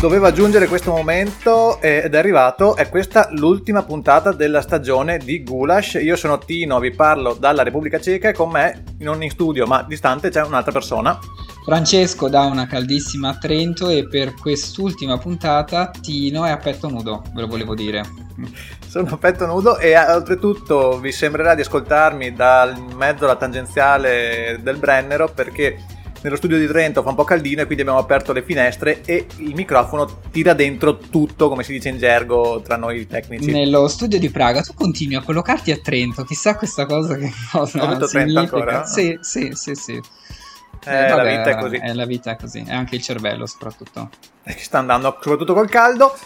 Doveva giungere questo momento ed è arrivato. È questa l'ultima puntata della stagione di Gulash. Io sono Tino, vi parlo dalla Repubblica Ceca e con me, non in studio ma distante, c'è un'altra persona. Francesco da una caldissima Trento e per quest'ultima puntata Tino è a petto nudo, ve lo volevo dire. Sono a petto nudo e oltretutto vi sembrerà di ascoltarmi dal mezzo alla tangenziale del Brennero perché nello studio di Trento fa un po' caldino e quindi abbiamo aperto le finestre e il microfono tira dentro tutto, come si dice in gergo tra noi tecnici. Nello studio di Praga tu continui a collocarti a Trento, chissà questa cosa che cosa Ho detto Trento ancora? Sì, sì, sì, sì. Eh, eh, vabbè, la vita è così. È la vita è così, e anche il cervello soprattutto. E sta andando soprattutto col caldo.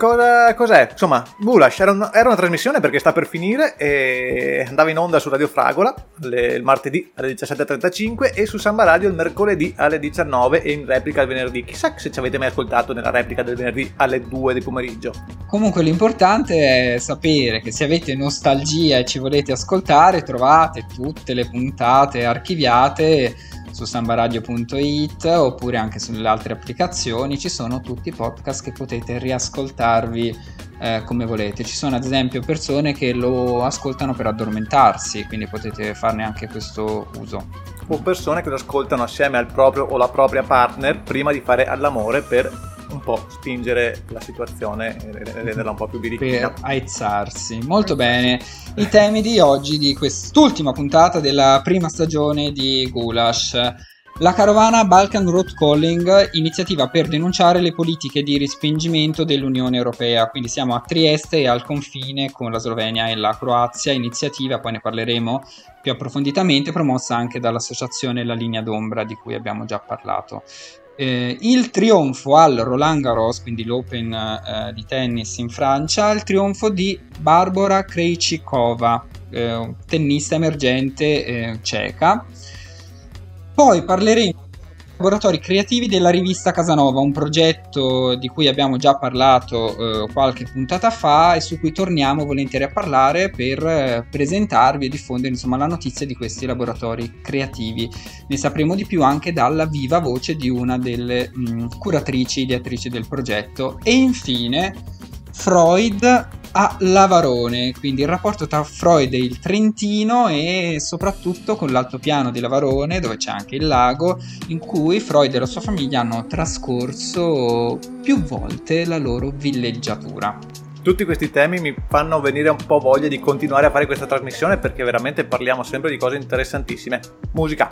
Cosa, cos'è? Insomma, Gulash era, un, era, una trasmissione perché sta per finire e andava in onda su Radio Fragola le, il martedì alle 17.35 e su Samba Radio il mercoledì alle 19 e in replica il venerdì. Chissà se ci avete mai ascoltato nella replica del venerdì alle 2 di pomeriggio. Comunque l'importante è sapere che se avete nostalgia e ci volete ascoltare trovate tutte le puntate archiviate su sambaradio.it oppure anche sulle altre applicazioni ci sono tutti i podcast che potete riascoltarvi eh, come volete. Ci sono ad esempio persone che lo ascoltano per addormentarsi, quindi potete farne anche questo uso. O persone che lo ascoltano assieme al proprio o la propria partner prima di fare all'amore per un po' spingere la situazione e renderla un po' più birichina. Per aizzarsi. Molto bene. I temi di oggi, di quest'ultima puntata della prima stagione di Gulash. La carovana Balkan Road Calling, iniziativa per denunciare le politiche di respingimento dell'Unione Europea. Quindi siamo a Trieste e al confine con la Slovenia e la Croazia. Iniziativa, poi ne parleremo più approfonditamente, promossa anche dall'associazione La Linea d'Ombra di cui abbiamo già parlato. Eh, il trionfo al Roland Garros, quindi l'Open eh, di tennis in Francia, il trionfo di Barbara Krejcikova, eh, tennista emergente eh, ceca. Poi parleremo Laboratori creativi della rivista Casanova, un progetto di cui abbiamo già parlato eh, qualche puntata fa e su cui torniamo volentieri a parlare per eh, presentarvi e diffondere insomma, la notizia di questi laboratori creativi. Ne sapremo di più anche dalla viva voce di una delle mh, mm, curatrici, ideatrici del progetto. E infine Freud a Lavarone, quindi il rapporto tra Freud e il Trentino e soprattutto con l'altopiano di Lavarone dove c'è anche il lago in cui Freud e la sua famiglia hanno trascorso più volte la loro villeggiatura. Tutti questi temi mi fanno venire un po' voglia di continuare a fare questa trasmissione perché veramente parliamo sempre di cose interessantissime. Musica.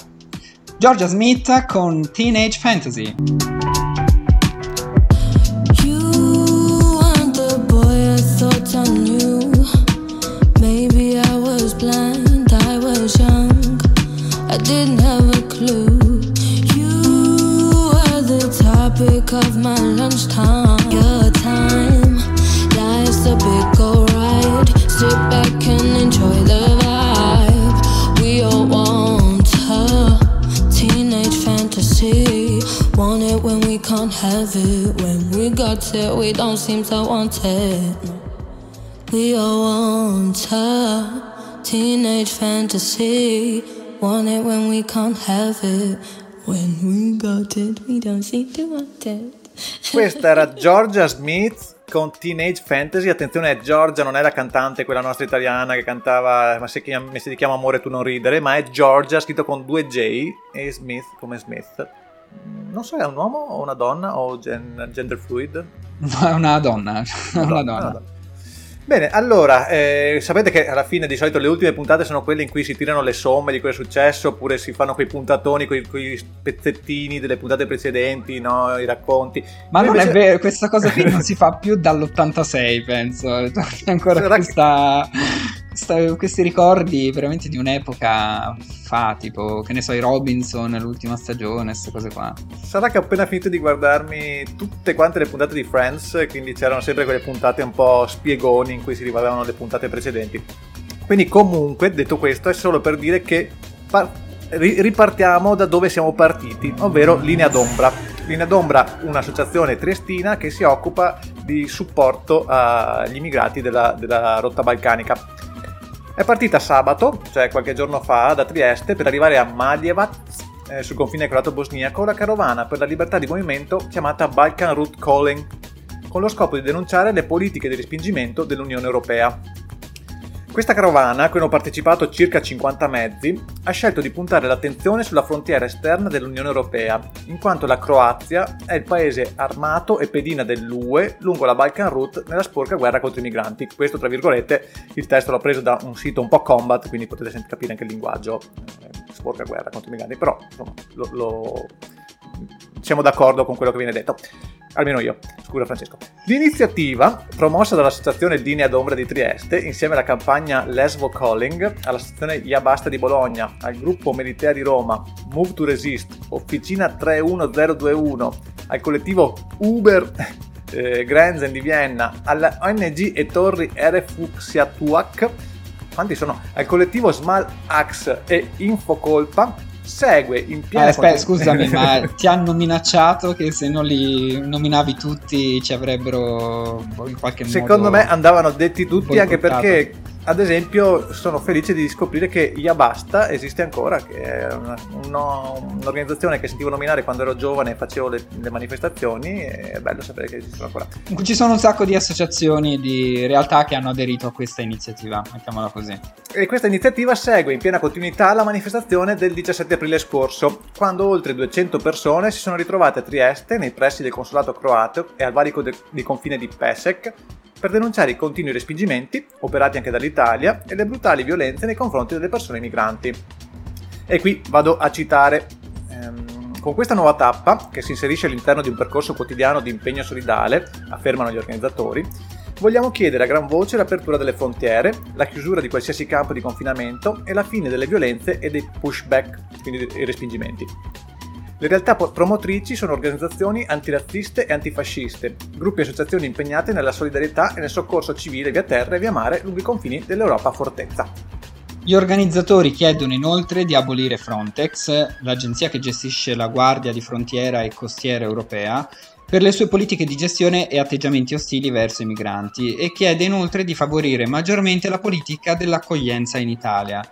Georgia Smith con Teenage Fantasy. Have it. When we got it, we don't seem to want it. We all want a teenage fantasy. Want it when we can't have it. When we got it, we don't seem to want it. Questa era Georgia Smith con Teenage Fantasy. Attenzione, Georgia non è la cantante, quella nostra italiana che cantava Ma se, chiama, si chiama Amore tu non ridere, ma è Georgia scritto con due J e Smith come Smith. Non so, è un uomo o una donna o gen- gender fluid? No, è una donna. Una, una donna. Una donna. Bene, allora, eh, sapete che alla fine di solito le ultime puntate sono quelle in cui si tirano le somme di quello che è successo, oppure si fanno quei puntatoni, quei, quei pezzettini delle puntate precedenti, no? i racconti. Ma non invece... è vero, questa cosa qui non si fa più dall'86, penso. C'è ancora Sarà questa, sta- questi ricordi veramente di un'epoca fa, tipo, che ne so, i Robinson, l'ultima stagione, queste cose qua. Sarà che ho appena finito di guardarmi tutte quante le puntate di Friends, quindi c'erano sempre quelle puntate un po' spiegoni in cui si riguardavano le puntate precedenti. Quindi comunque, detto questo, è solo per dire che par- ri- ripartiamo da dove siamo partiti, ovvero Linea d'Ombra. Linea d'Ombra, un'associazione triestina che si occupa di supporto agli immigrati della, della rotta balcanica. È partita sabato, cioè qualche giorno fa, da Trieste per arrivare a Maljevac, eh, sul confine croato-bosniaco, la carovana per la libertà di movimento chiamata Balkan Route Calling, con lo scopo di denunciare le politiche di respingimento dell'Unione Europea. Questa carovana, a cui hanno partecipato circa 50 mezzi, ha scelto di puntare l'attenzione sulla frontiera esterna dell'Unione Europea, in quanto la Croazia è il paese armato e pedina dell'UE lungo la Balkan Route nella sporca guerra contro i migranti. Questo, tra virgolette, il testo l'ho preso da un sito un po' combat, quindi potete capire anche il linguaggio eh, sporca guerra contro i migranti, però insomma, lo, lo... siamo d'accordo con quello che viene detto almeno io. Scusa Francesco. L'iniziativa, promossa dall'associazione Linea d'Ombra di Trieste, insieme alla campagna Lesbo Calling, all'associazione Iabasta di Bologna, al gruppo Meditea di Roma, Move to Resist, Officina 31021, al collettivo Uber eh, Grenzen di Vienna, alla ONG e Torri RFUXiatuac, quanti sono? Al collettivo Small Axe e Infocolpa, segue in piena aspetta, scusami, ma ti hanno minacciato che se non li nominavi tutti ci avrebbero in qualche modo Secondo me andavano detti tutti anche perché ad esempio sono felice di scoprire che Yabasta esiste ancora, che è una, una, un'organizzazione che sentivo nominare quando ero giovane e facevo le, le, manifestazioni e è bello sapere che esistono ancora. Ci sono un sacco di associazioni, di realtà che hanno aderito a questa iniziativa, mettiamola così. E questa iniziativa segue in piena continuità la manifestazione del 17 aprile scorso, quando oltre 200 persone si sono ritrovate a Trieste, nei pressi del consolato croato e al valico de- di confine di Pesek, per denunciare i continui respingimenti, operati anche dall'Italia, e le brutali violenze nei confronti delle persone migranti. E qui vado a citare. Ehm, con questa nuova tappa, che si inserisce all'interno di un percorso quotidiano di impegno solidale, affermano gli organizzatori, vogliamo chiedere a gran voce l'apertura delle frontiere, la chiusura di qualsiasi campo di confinamento e la fine delle violenze e dei pushback, quindi dei respingimenti. Le realtà promotrici sono organizzazioni antirazziste e antifasciste, gruppi e associazioni impegnate nella solidarietà e nel soccorso civile via terra e via mare lungo i confini dell'Europa fortezza. Gli organizzatori chiedono inoltre di abolire Frontex, l'agenzia che gestisce la Guardia di Frontiera e Costiera europea, per le sue politiche di gestione e atteggiamenti ostili verso i migranti e chiede inoltre di favorire maggiormente la politica dell'accoglienza in Italia,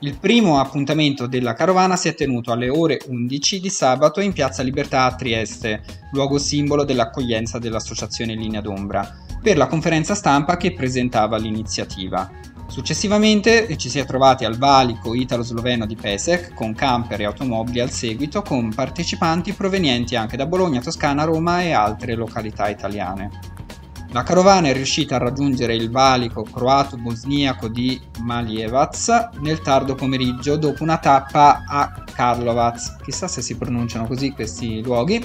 il primo appuntamento della carovana si è tenuto alle ore 11 di sabato in Piazza Libertà a Trieste, luogo simbolo dell'accoglienza dell'Associazione Linea d'Ombra, per la conferenza stampa che presentava l'iniziativa. Successivamente ci si è trovati al valico italo-sloveno di Pesek con camper e automobili al seguito con partecipanti provenienti anche da Bologna, Toscana, Roma e altre località italiane. La carovana è riuscita a raggiungere il valico croato-bosniaco di Maljevac nel tardo pomeriggio dopo una tappa a Karlovac, chissà se si pronunciano così questi luoghi,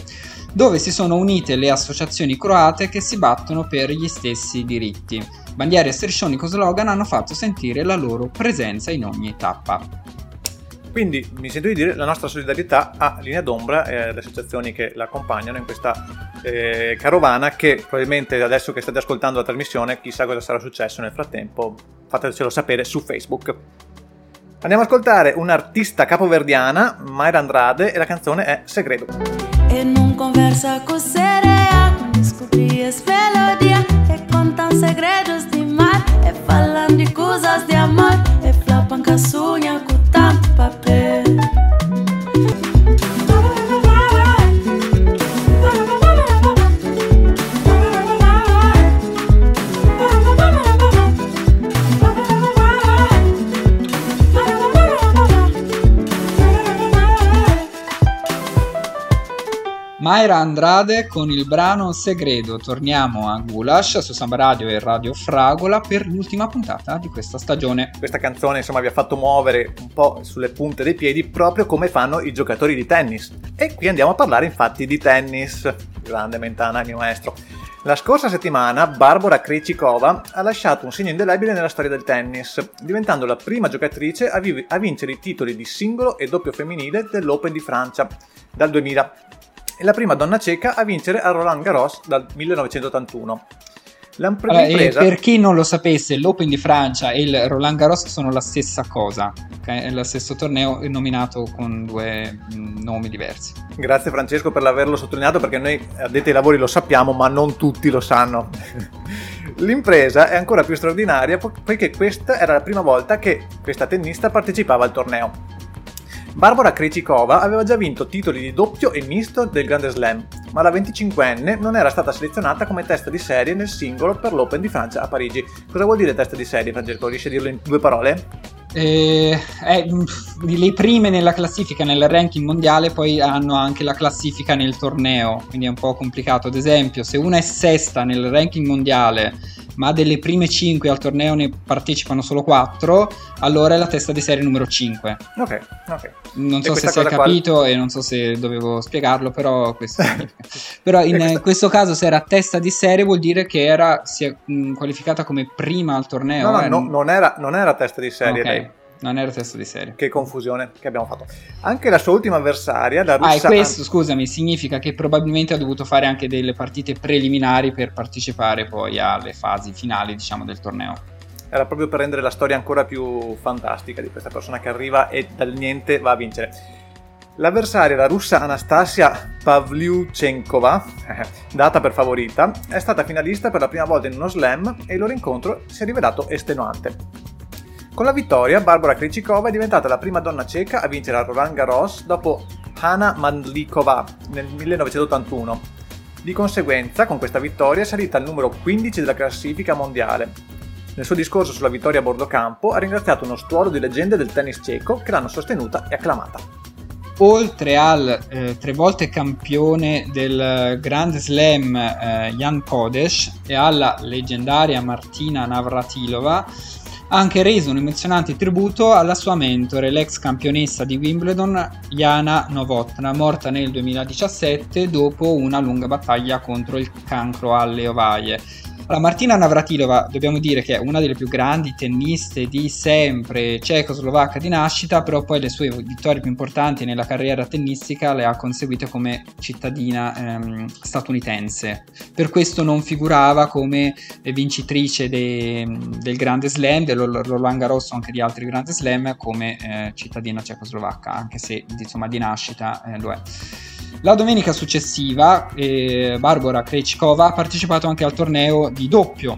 dove si sono unite le associazioni croate che si battono per gli stessi diritti. Bandiere e striscioni con slogan hanno fatto sentire la loro presenza in ogni tappa. Quindi mi sento di dire la nostra solidarietà a Linea d'Ombra e alle associazioni che la accompagnano in questa eh, carovana che probabilmente adesso che state ascoltando la trasmissione chissà cosa sarà successo nel frattempo, fatecelo sapere su Facebook. Andiamo ad ascoltare un'artista capoverdiana, Mayra Andrade, e la canzone è Segredo. E non conversa con serea, descobries melodia, che contan segredos di mar, e falando di cosas di amor, e flapan casunha Mayra Andrade con il brano Segredo. Torniamo a Gulash su Samba Radio e Radio Fragola per l'ultima puntata di questa stagione. Questa canzone insomma vi ha fatto muovere un po' sulle punte dei piedi proprio come fanno i giocatori di tennis. E qui andiamo a parlare infatti di tennis. Grande Mentana, mio maestro. La scorsa settimana Barbara Krejcikova ha lasciato un segno indelebile nella storia del tennis, diventando la prima giocatrice a, vi- a vincere i titoli di singolo e doppio femminile dell'Open di Francia dal 2000 e la prima donna ceca a vincere a Roland Garros dal 1981. Allora, per chi non lo sapesse, l'Open di Francia e il Roland Garros sono la stessa cosa, okay? è lo stesso torneo nominato con due mm, nomi diversi. Grazie Francesco per averlo sottolineato perché noi addetti ai lavori lo sappiamo ma non tutti lo sanno. L'impresa è ancora più straordinaria poiché questa era la prima volta che questa tennista partecipava al torneo. Barbara Krejcikova aveva già vinto titoli di doppio e misto del Grande Slam, ma la 25enne non era stata selezionata come testa di serie nel singolo per l'Open di Francia a Parigi. Cosa vuol dire testa di serie, Francesco? Riesci a dirlo in due parole? Eh, eh, le prime nella classifica nel ranking mondiale poi hanno anche la classifica nel torneo quindi è un po' complicato ad esempio se una è sesta nel ranking mondiale ma delle prime 5 al torneo ne partecipano solo 4, allora è la testa di serie numero 5. Ok, ok. Non so se si è capito qua... e non so se dovevo spiegarlo, però questo Però in questa... questo caso se era testa di serie vuol dire che era si è qualificata come prima al torneo. No, no, eh? no non, era, non, era, testa di serie. Ok. Non era testo di serie. Che confusione che abbiamo fatto. Anche la sua ultima avversaria, la russa... Ah, e questo, scusami, significa che probabilmente ha dovuto fare anche delle partite preliminari per partecipare poi alle fasi finali, diciamo, del torneo. Era proprio per rendere la storia ancora più fantastica di questa persona che arriva e dal niente va a vincere. L'avversaria, la russa Anastasia Pavlyuchenkova, data per favorita, è stata finalista per la prima volta in uno slam e il loro incontro si è rivelato estenuante. Con la vittoria, Barbara Krejcikova è diventata la prima donna ceca a vincere a Roland Garros dopo Hanna Mandlikova nel 1981. Di conseguenza, con questa vittoria è salita al numero 15 della classifica mondiale. Nel suo discorso sulla vittoria a bordo campo ha ringraziato uno stuolo di leggende del tennis ceco che l'hanno sostenuta e acclamata. Oltre al eh, tre volte campione del Grand Slam eh, Jan Kodesh e alla leggendaria Martina Navratilova, ha anche reso un emozionante tributo alla sua mentore, l'ex campionessa di Wimbledon Jana Novotna, morta nel 2017 dopo una lunga battaglia contro il cancro alle ovaie. Allora, Martina Navratilova, dobbiamo dire che è una delle più grandi tenniste di sempre, cecoslovacca di nascita, però poi le sue vittorie più importanti nella carriera tennistica le ha conseguite come cittadina ehm, statunitense. Per questo non figurava come vincitrice de, del Grande Slam, del Roland Garros anche di altri Grande Slam, come eh, cittadina cecoslovacca, anche se insomma di nascita eh, lo è. La domenica successiva eh, Barbara Krejcikova ha partecipato anche al torneo di doppio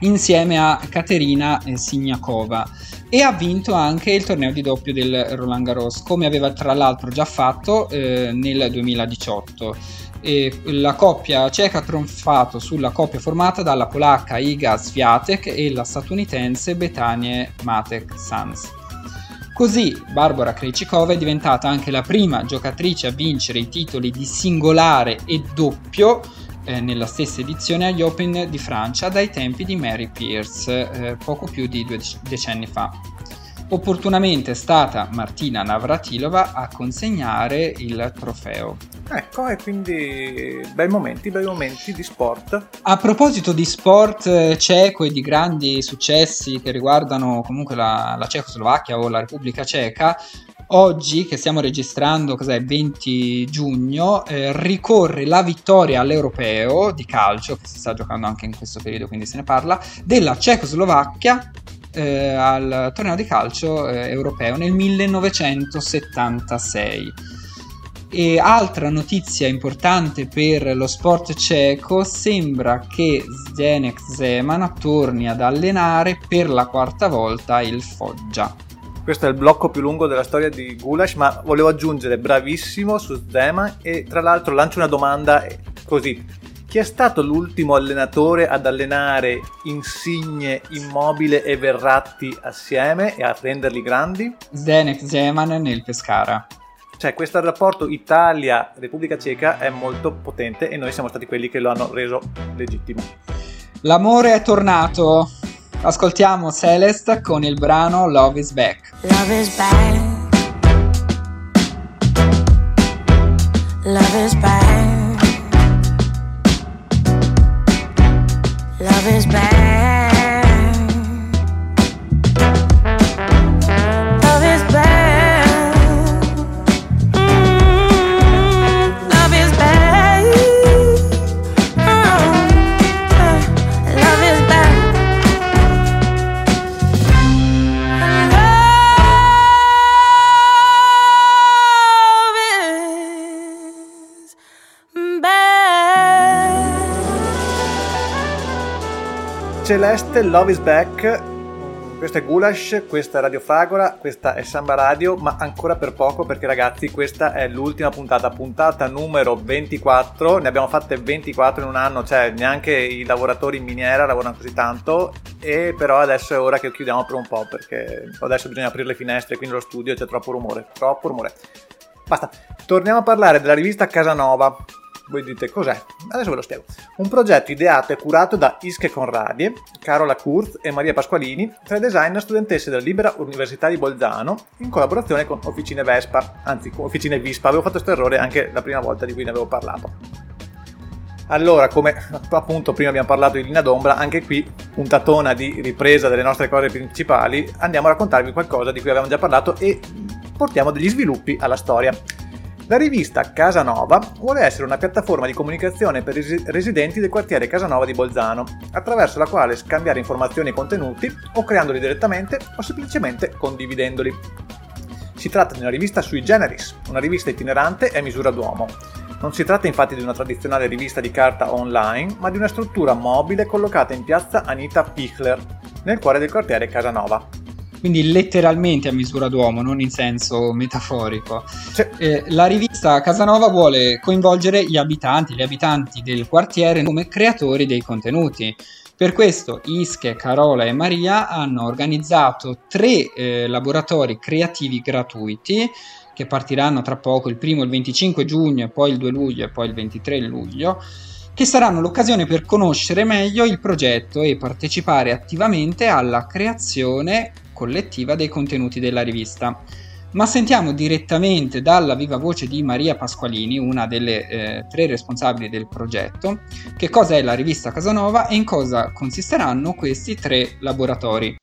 insieme a Katerina eh, Signakova e ha vinto anche il torneo di doppio del Roland Garros come aveva tra l'altro già fatto eh, nel 2018 e la coppia ceca ha trionfato sulla coppia formata dalla polacca Iga Swiatek e la statunitense Betanie Matek Sanz. Così Barbara Krejcikova è diventata anche la prima giocatrice a vincere i titoli di singolare e doppio eh, nella stessa edizione agli Open di Francia dai tempi di Mary Pierce, eh, poco più di due decenni fa. Opportunamente è stata Martina Navratilova a consegnare il trofeo. Ecco, e quindi bei momenti, bei momenti di sport. A proposito di sport eh, ceco e di grandi successi che riguardano comunque la, la Cecoslovacchia o la Repubblica Ceca, Oggi che stiamo registrando, cos'è, 20 giugno, eh, ricorre la vittoria all'europeo di calcio, che si sta giocando anche in questo periodo, quindi se ne parla, della Cecoslovacchia eh, al torneo di calcio eh, europeo nel 1976. E altra notizia importante per lo sport ceco, sembra che Zdenek Zeman torni ad allenare per la quarta volta il Foggia. Questo è il blocco più lungo della storia di Gulash, ma volevo aggiungere bravissimo su Zeman e tra l'altro lancio una domanda così chi è stato l'ultimo allenatore ad allenare Insigne, Immobile e Verratti assieme e a renderli grandi? Zdenek Zeman nel Pescara. Cioè, questo rapporto Italia-Repubblica Ceca è molto potente e noi siamo stati quelli che lo hanno reso legittimo. L'amore è tornato. Ascoltiamo Celeste con il brano Love is Back. Love is back. Love is back. Love is back. Celeste, Love is Back. Questo è Gulash, questa è Radio Fragola, questa è Samba Radio, ma ancora per poco perché ragazzi questa è l'ultima puntata, puntata numero 24, ne abbiamo fatte 24 in un anno, cioè neanche i lavoratori in miniera lavorano così tanto e però adesso è ora che chiudiamo per un po' perché adesso bisogna aprire le finestre, quindi lo studio c'è troppo rumore, troppo rumore. Basta, torniamo a parlare della rivista Casanova, voi dite cos'è? Adesso ve lo spiego. Un progetto ideato e curato da Iske Conradie, Carola Kurz e Maria Pasqualini, tre designer studentesse della Libera Università di Bolzano, in collaborazione con Officine Vespa, anzi con Officine Vispa. Avevo fatto questo errore anche la prima volta di cui ne avevo parlato. Allora, come appunto prima abbiamo parlato di linea d'ombra, anche qui puntatona di ripresa delle nostre cose principali, andiamo a raccontarvi qualcosa di cui avevamo già parlato e portiamo degli sviluppi alla storia. La rivista Casanova vuole essere una piattaforma di comunicazione per i residenti del quartiere Casanova di Bolzano, attraverso la quale scambiare informazioni e contenuti o creandoli direttamente o semplicemente condividendoli. Si tratta di una rivista sui generis, una rivista itinerante e a misura d'uomo. Non si tratta infatti di una tradizionale rivista di carta online, ma di una struttura mobile collocata in piazza Anita Pichler, nel cuore del quartiere Casanova quindi letteralmente a misura d'uomo, non in senso metaforico. Cioè, eh, la rivista Casanova vuole coinvolgere gli abitanti, gli abitanti del quartiere come creatori dei contenuti. Per questo Ische, Carola e Maria hanno organizzato tre eh, laboratori creativi gratuiti che partiranno tra poco, il primo il 25 giugno, poi il 2 luglio e poi il 23 luglio, che saranno l'occasione per conoscere meglio il progetto e partecipare attivamente alla creazione collettiva dei contenuti della rivista. Ma sentiamo direttamente dalla viva voce di Maria Pasqualini, una delle eh, tre responsabili del progetto, che cosa è la rivista Casanova e in cosa consisteranno questi tre laboratori.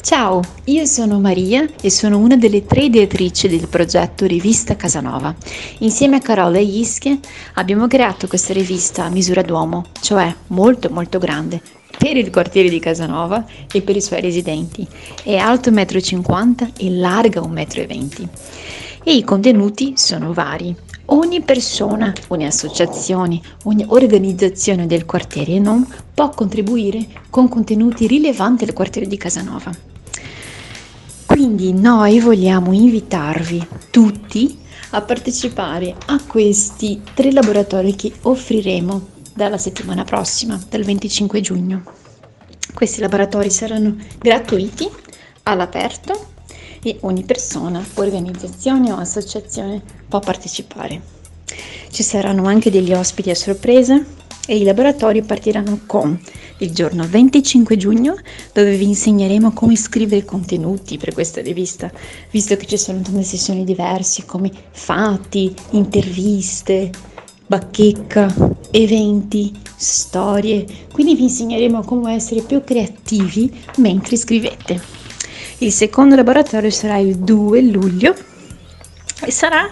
Ciao, io sono Maria e sono una delle tre ideatrici del progetto Rivista Casanova. Insieme a Carola e Ischie abbiamo creato questa rivista a misura d'uomo, cioè molto molto grande, per il quartiere di Casanova e per i suoi residenti. È alto 1,50 m e larga 1,20 m. E i contenuti sono vari. Ogni persona, ogni associazione, ogni organizzazione del quartiere non può contribuire con contenuti rilevanti al quartiere di Casanova. Quindi noi vogliamo invitarvi tutti a partecipare a questi tre laboratori che offriremo dalla settimana prossima, dal 25 giugno. Questi laboratori saranno gratuiti, all'aperto e ogni persona, organizzazione o associazione può partecipare. Ci saranno anche degli ospiti a sorpresa e i laboratori partiranno con il giorno 25 giugno dove vi insegneremo come scrivere contenuti per questa rivista, visto che ci sono tante sessioni diverse come fatti, interviste, bacheca, eventi, storie, quindi vi insegneremo come essere più creativi mentre scrivete. Il secondo laboratorio sarà il 2 luglio e sarà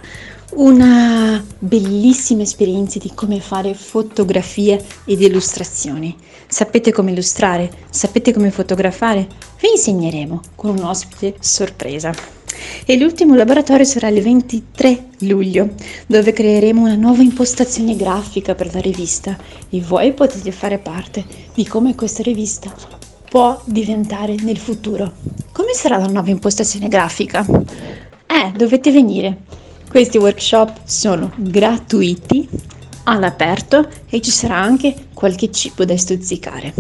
una bellissima esperienza di come fare fotografie ed illustrazioni. Sapete come illustrare? Sapete come fotografare? Vi insegneremo con un ospite sorpresa. E l'ultimo laboratorio sarà il 23 luglio, dove creeremo una nuova impostazione grafica per la rivista e voi potete fare parte di come questa rivista può diventare nel futuro. Come sarà la nuova impostazione grafica? Eh, dovete venire. Questi workshop sono gratuiti, all'aperto e ci sarà anche qualche cibo da stuzzicare.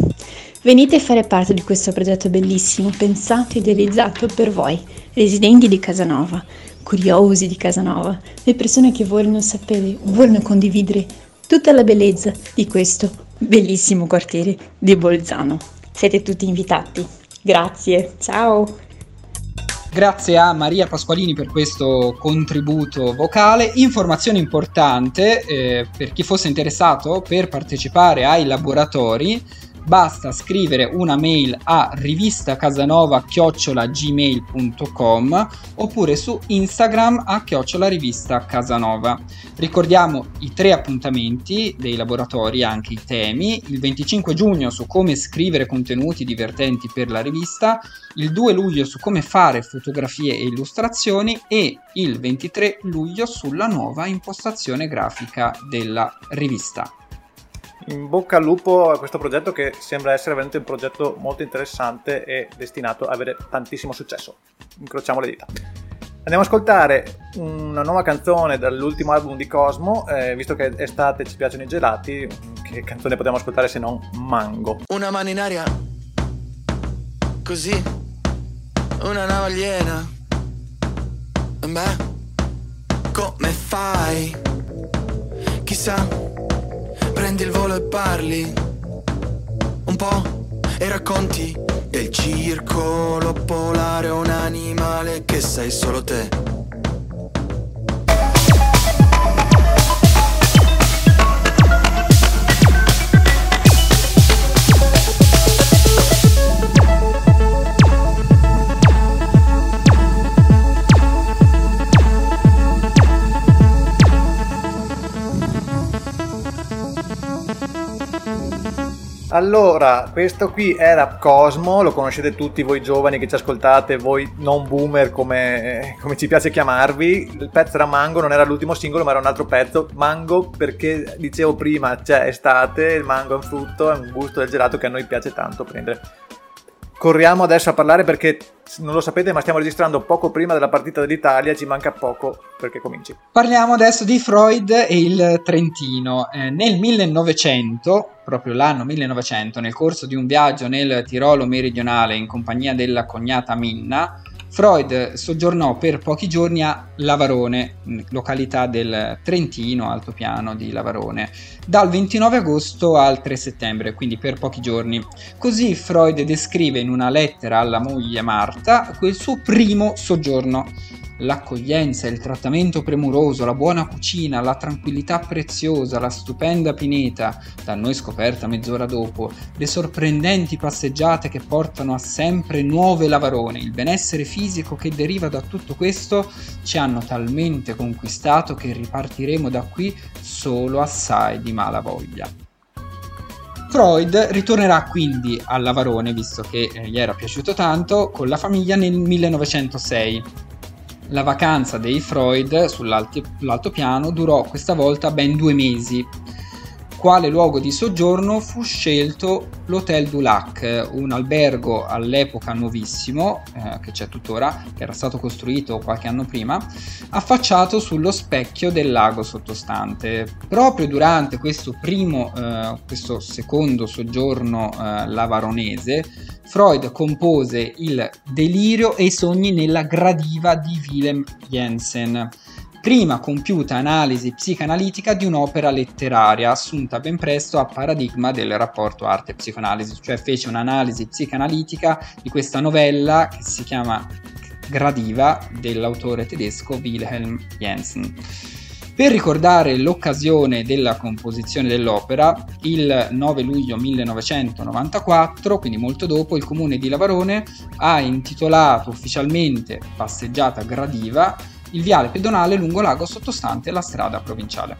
Venite a fare parte di questo progetto bellissimo, pensato e idealizzato per voi, residenti di Casanova, curiosi di Casanova, le persone che vogliono sapere, vogliono condividere tutta la bellezza di questo bellissimo quartiere di Bolzano. Siete tutti invitati. Grazie, ciao! Grazie a Maria Pasqualini per questo contributo vocale. Informazione importante eh, per chi fosse interessato per partecipare ai laboratori basta scrivere una mail a rivistacasanova-gmail.com oppure su Instagram a chiocciola rivista Casanova. Ricordiamo i tre appuntamenti dei laboratori, anche i temi, il 25 giugno su come scrivere contenuti divertenti per la rivista, il 2 luglio su come fare fotografie e illustrazioni e il 23 luglio sulla nuova impostazione grafica della rivista in bocca al lupo a questo progetto che sembra essere veramente un progetto molto interessante e destinato ad avere tantissimo successo. Incrociamo le dita. Andiamo ad ascoltare una nuova canzone dall'ultimo album di Cosmo, eh, visto che è estate e ci piacciono i gelati, che canzone potremmo ascoltare se non Mango? Una mano in aria, così, una navagliera. Beh, come fai? Chissà prendi il volo e parli un po' e racconti del circolo polare un animale che sei solo te. Allora, questo qui era Cosmo, lo conoscete tutti voi giovani che ci ascoltate, voi non boomer come, come, ci piace chiamarvi. Il pezzo era Mango, non era l'ultimo singolo ma era un altro pezzo. Mango perché dicevo prima c'è estate, il mango è un frutto, è un gusto del gelato che a noi piace tanto prendere Corriamo adesso a parlare perché non lo sapete, ma stiamo registrando poco prima della partita dell'Italia, ci manca poco perché cominci. Parliamo adesso di Freud e il Trentino. Eh, nel 1900, proprio l'anno 1900, nel corso di un viaggio nel Tirolo meridionale in compagnia della cognata Minna, Freud soggiornò per pochi giorni a Lavarone, località del Trentino, altopiano di Lavarone, dal 29 agosto al 3 settembre, quindi per pochi giorni. Così Freud descrive in una lettera alla moglie Marta quel suo primo soggiorno l'accoglienza, il trattamento premuroso, la buona cucina, la tranquillità preziosa, la stupenda pineta, da noi scoperta mezz'ora dopo, le sorprendenti passeggiate che portano a sempre nuove lavarone, il benessere fisico che deriva da tutto questo ci hanno talmente conquistato che ripartiremo da qui solo assai di mala voglia. Freud ritornerà quindi a Lavarone, visto che eh, gli era piaciuto tanto, con la famiglia nel 1906 la vacanza dei Freud sull'altopiano durò questa volta ben due mesi. Quale luogo di soggiorno fu scelto l'Hotel du Lac, un albergo all'epoca nuovissimo, eh, che c'è tuttora, che era stato costruito qualche anno prima, affacciato sullo specchio del lago sottostante. Proprio durante questo primo, eh, questo secondo soggiorno eh, lavaronese, Freud compose il Delirio e i sogni nella gradiva di Willem Jensen, prima compiuta analisi psicanalitica di un'opera letteraria assunta ben presto a paradigma del rapporto arte-psicoanalisi, cioè fece un'analisi psicanalitica di questa novella che si chiama Gradiva dell'autore tedesco Wilhelm Jensen. Per ricordare l'occasione della composizione dell'opera, il 9 luglio 1994, quindi molto dopo, il comune di Lavarone ha intitolato ufficialmente Passeggiata Gradiva il viale pedonale lungo lago sottostante la strada provinciale.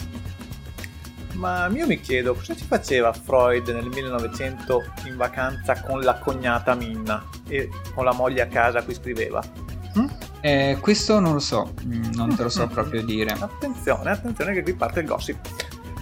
Ma io mi chiedo, cosa ci faceva Freud nel 1900 in vacanza con la cognata Minna e con la moglie a casa a cui scriveva? Hm? Eh, questo non lo so, mm, non te lo so proprio dire. Attenzione, attenzione che qui parte il gossip.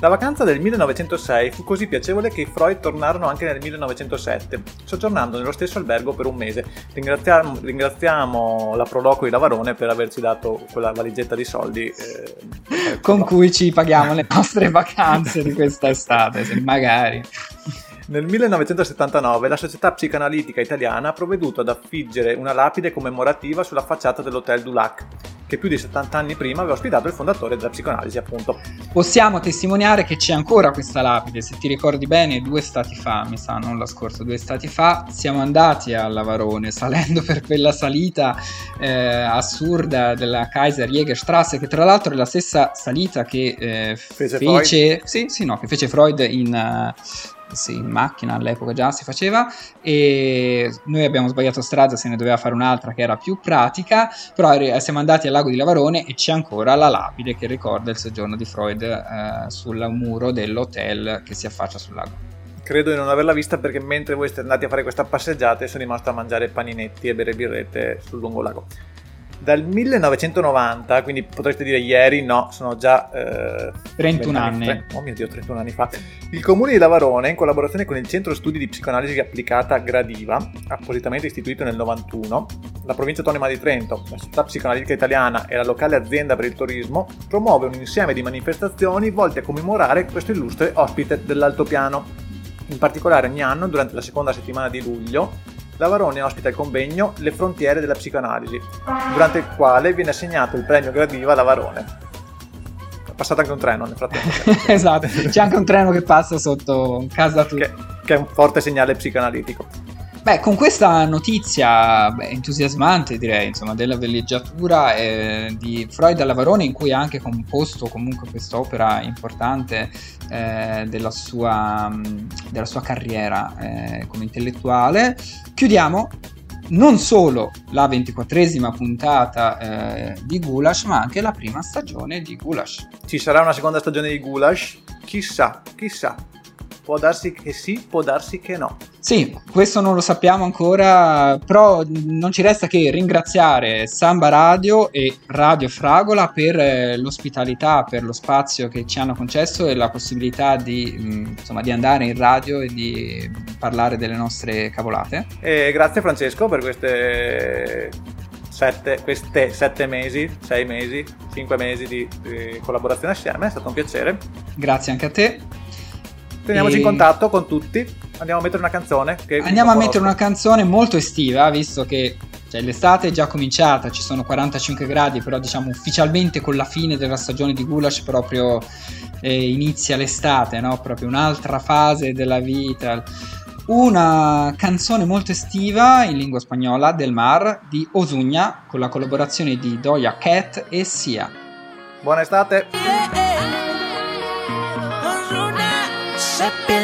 La vacanza del 1906 fu così piacevole che i Freud tornarono anche nel 1907, soggiornando nello stesso albergo per un mese. Ringraziamo, ringraziamo la Proloco di Lavarone per averci dato quella valigetta di soldi. Eh, con cui ci paghiamo le nostre vacanze di questa estate, se magari. Nel 1979 la Società Psicanalitica Italiana ha provveduto ad affiggere una lapide commemorativa sulla facciata dell'Hotel Dulac, che più di 70 anni prima aveva ospitato il fondatore della psicoanalisi, appunto. Possiamo testimoniare che c'è ancora questa lapide, se ti ricordi bene, due stati fa, mi sa, non la scorsa, due stati fa, siamo andati a Lavarone, salendo per quella salita eh, assurda della Kaiser Jägerstrasse, che tra l'altro è la stessa salita che eh, Fece fece, sì, sì, no, che fece Freud in, eh, sì, in macchina all'epoca già si faceva e noi abbiamo sbagliato strada, se ne doveva fare un'altra che era più pratica, però siamo andati al lago di Lavarone e c'è ancora la lapide che ricorda il soggiorno di Freud eh, sul muro dell'hotel che si affaccia sul lago. Credo di non averla vista perché mentre voi siete andati a fare questa passeggiata sono rimasto a mangiare paninetti e bere birrette sul lungolago. Dal 1990, quindi potreste dire ieri, no, sono già... eh, 31 vent'anni anni. fa. Oh mio Dio, 31 anni fa. Il comune di Lavarone, in collaborazione con il Centro Studi di Psicoanalisi Applicata Gradiva, appositamente istituito nel 91, la provincia autonoma di Trento, la società psicoanalitica italiana e la locale azienda per il turismo, promuove un insieme di manifestazioni volte a commemorare questo illustre ospite dell'altopiano. In particolare ogni anno, durante la seconda settimana di luglio, Lavarone ospita il convegno Le frontiere della psicoanalisi, durante il quale viene assegnato il premio Gradiva a Lavarone. È passato anche un treno nel frattempo, esatto, c'è anche un treno che passa sotto casa tua. che, che è un forte segnale psicoanalitico. Beh, con questa notizia entusiasmante, direi, insomma, della villeggiatura eh, di Freud a Lavarone, in cui ha anche composto comunque quest'opera importante eh, della, sua, mh, della sua carriera eh, come intellettuale, chiudiamo non solo la ventiquattresima puntata eh, di Gulash, ma anche la prima stagione di Gulash. Ci sarà una seconda stagione di Gulash? Chissà, chissà. Può darsi che sì, può darsi che no. Sì, questo non lo sappiamo ancora, però non ci resta che ringraziare Samba Radio e Radio Fragola per eh, l'ospitalità, per lo spazio che ci hanno concesso e la possibilità di, mh, insomma, di andare in radio e di parlare delle nostre cavolate. E grazie Francesco per queste sette, queste sette mesi, sei mesi, cinque mesi di, di collaborazione assieme, è stato un piacere. Grazie anche a te. Teniamoci E- in contatto con tutti, andiamo a mettere una canzone. Che Andiamo a mettere una canzone molto estiva, visto che cioè, l'estate è già cominciata, ci sono 45 gradi, però diciamo ufficialmente con la fine della stagione di Gulash proprio eh, inizia l'estate, no? Proprio un'altra fase della vita. Una canzone molto estiva in lingua spagnola del Mar di Osugna con la collaborazione di Doja Cat e Sia. Buona estate! Yeah. happy.